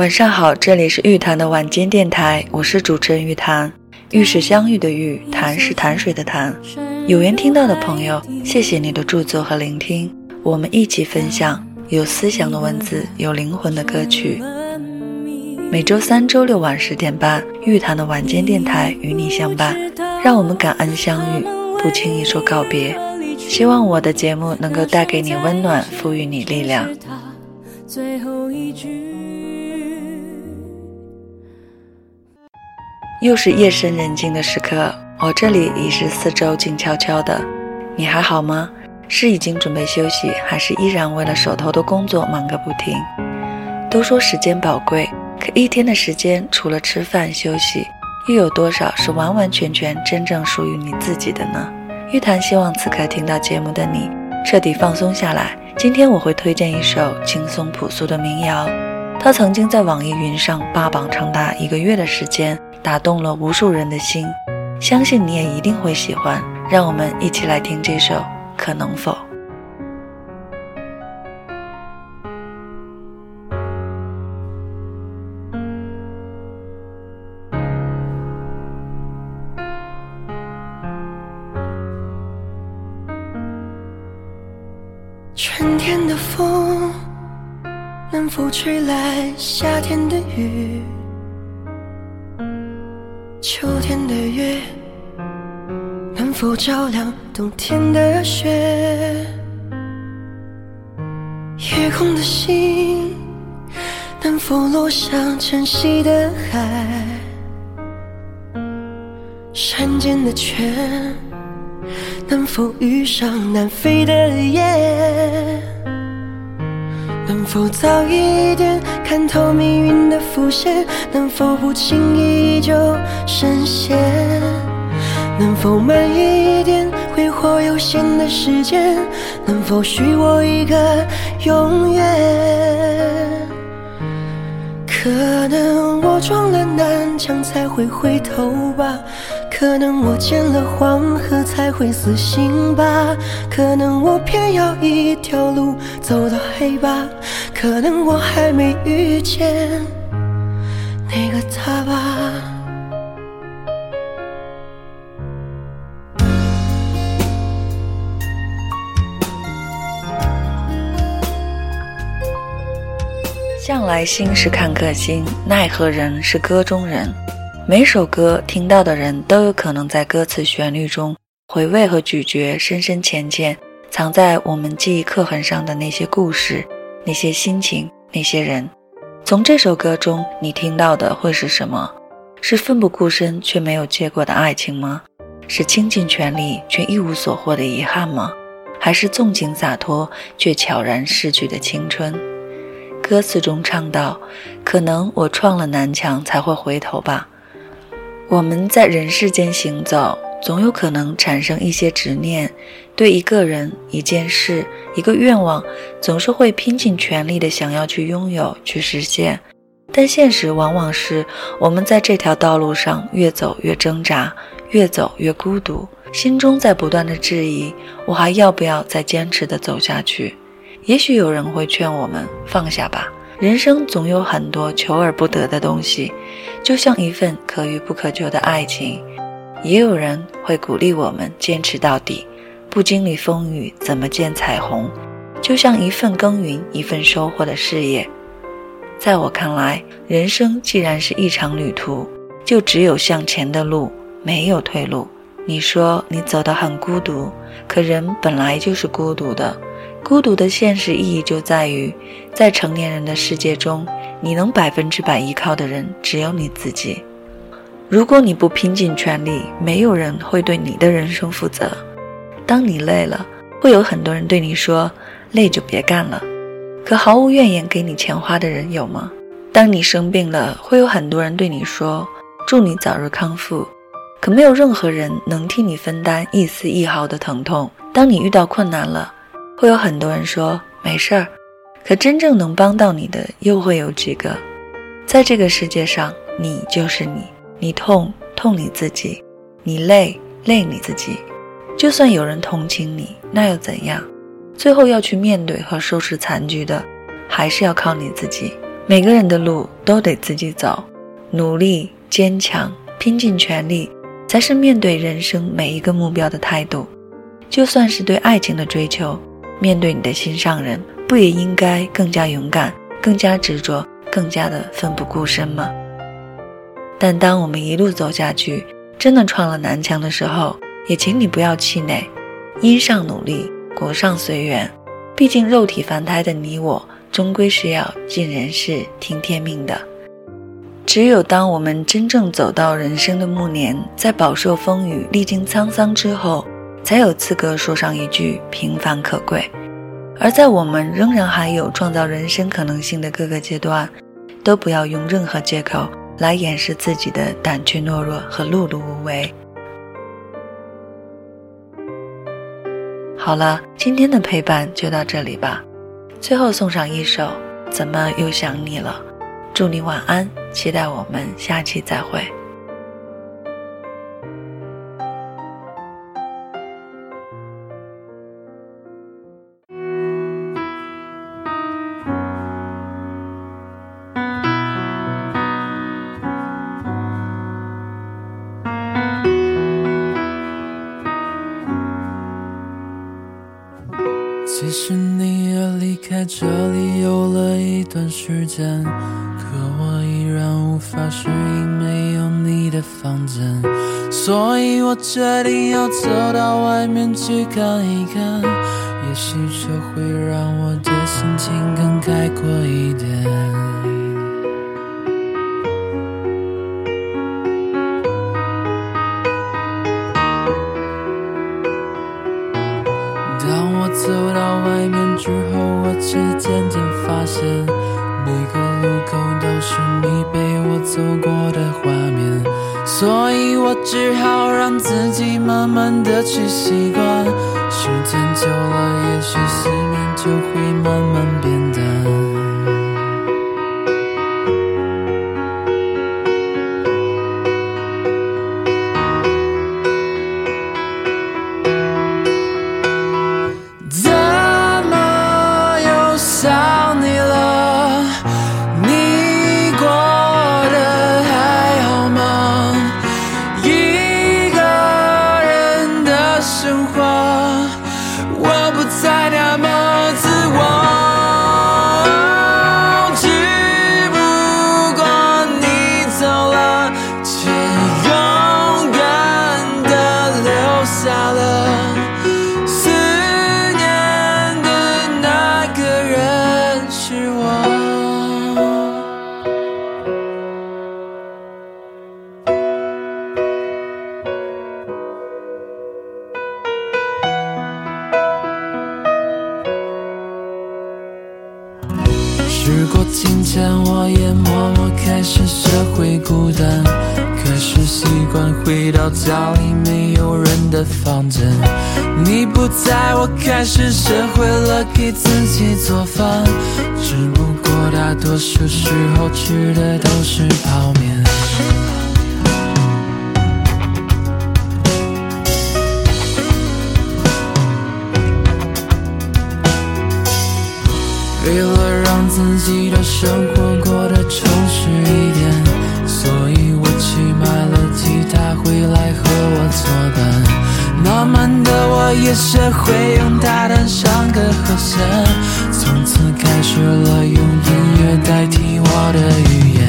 晚上好，这里是玉潭的晚间电台，我是主持人玉潭。玉是相遇的玉，潭是潭水的潭。有缘听到的朋友，谢谢你的驻足和聆听，我们一起分享有思想的文字，有灵魂的歌曲。每周三、周六晚十点半，玉潭的晚间电台与你相伴，让我们感恩相遇，不轻易说告别。希望我的节目能够带给你温暖，赋予你力量。最后一句又是夜深人静的时刻，我这里已是四周静悄悄的。你还好吗？是已经准备休息，还是依然为了手头的工作忙个不停？都说时间宝贵，可一天的时间除了吃饭休息，又有多少是完完全全真正属于你自己的呢？玉檀希望此刻听到节目的你彻底放松下来。今天我会推荐一首轻松朴素的民谣，它曾经在网易云上霸榜长达一个月的时间。打动了无数人的心，相信你也一定会喜欢。让我们一起来听这首《可能否》。春天的风能否吹来夏天的雨？秋天的月能否照亮冬天的雪？夜空的星能否落向晨曦的海？山间的泉能否遇上南飞的雁？能否早一点看透命运的伏线？能否不轻易就深陷？能否慢一点挥霍有限的时间？能否许我一个永远？可能我撞了南墙才会回头吧。可能我见了黄河才会死心吧，可能我偏要一条路走到黑吧，可能我还没遇见那个他吧。向来心是看客心，奈何人是歌中人。每首歌听到的人都有可能在歌词旋律中回味和咀嚼深深浅浅藏在我们记忆刻痕上的那些故事、那些心情、那些人。从这首歌中，你听到的会是什么？是奋不顾身却没有结果的爱情吗？是倾尽全力却一无所获的遗憾吗？还是纵情洒脱却悄然逝去的青春？歌词中唱道：“可能我撞了南墙才会回头吧。”我们在人世间行走，总有可能产生一些执念，对一个人、一件事、一个愿望，总是会拼尽全力的想要去拥有、去实现。但现实往往是我们在这条道路上越走越挣扎，越走越孤独，心中在不断的质疑：我还要不要再坚持的走下去？也许有人会劝我们放下吧。人生总有很多求而不得的东西，就像一份可遇不可求的爱情。也有人会鼓励我们坚持到底，不经历风雨怎么见彩虹？就像一份耕耘一份收获的事业。在我看来，人生既然是一场旅途，就只有向前的路，没有退路。你说你走得很孤独，可人本来就是孤独的。孤独的现实意义就在于，在成年人的世界中，你能百分之百依靠的人只有你自己。如果你不拼尽全力，没有人会对你的人生负责。当你累了，会有很多人对你说：“累就别干了。”可毫无怨言给你钱花的人有吗？当你生病了，会有很多人对你说：“祝你早日康复。”可没有任何人能替你分担一丝一毫的疼痛。当你遇到困难了，会有很多人说没事儿，可真正能帮到你的又会有几个？在这个世界上，你就是你，你痛痛你自己，你累累你自己。就算有人同情你，那又怎样？最后要去面对和收拾残局的，还是要靠你自己。每个人的路都得自己走，努力、坚强、拼尽全力，才是面对人生每一个目标的态度。就算是对爱情的追求，面对你的心上人，不也应该更加勇敢、更加执着、更加的奋不顾身吗？但当我们一路走下去，真的撞了南墙的时候，也请你不要气馁，因上努力，果上随缘。毕竟肉体凡胎的你我，终归是要尽人事、听天命的。只有当我们真正走到人生的暮年，在饱受风雨、历经沧桑之后，才有资格说上一句平凡可贵。而在我们仍然还有创造人生可能性的各个阶段，都不要用任何借口。来掩饰自己的胆怯懦弱和碌碌无为。好了，今天的陪伴就到这里吧。最后送上一首《怎么又想你了》，祝你晚安，期待我们下期再会。其实你也离开这里有了一段时间，可我依然无法适应没有你的房间，所以我决定要走到外面去看一看，也许这会让我的心情更开阔一点。渐渐发现，每个路口都是你陪我走过的画面，所以我只好让自己慢慢的去习惯。时间久了，也许思念就会慢慢变里没有人的房间。你不在我开始学会了给自己做饭，只不过大多数时候吃的都是泡面。为了让自己的生活过得充实一点，也学会用大胆上个和弦从此开始了用音乐代替我的语言。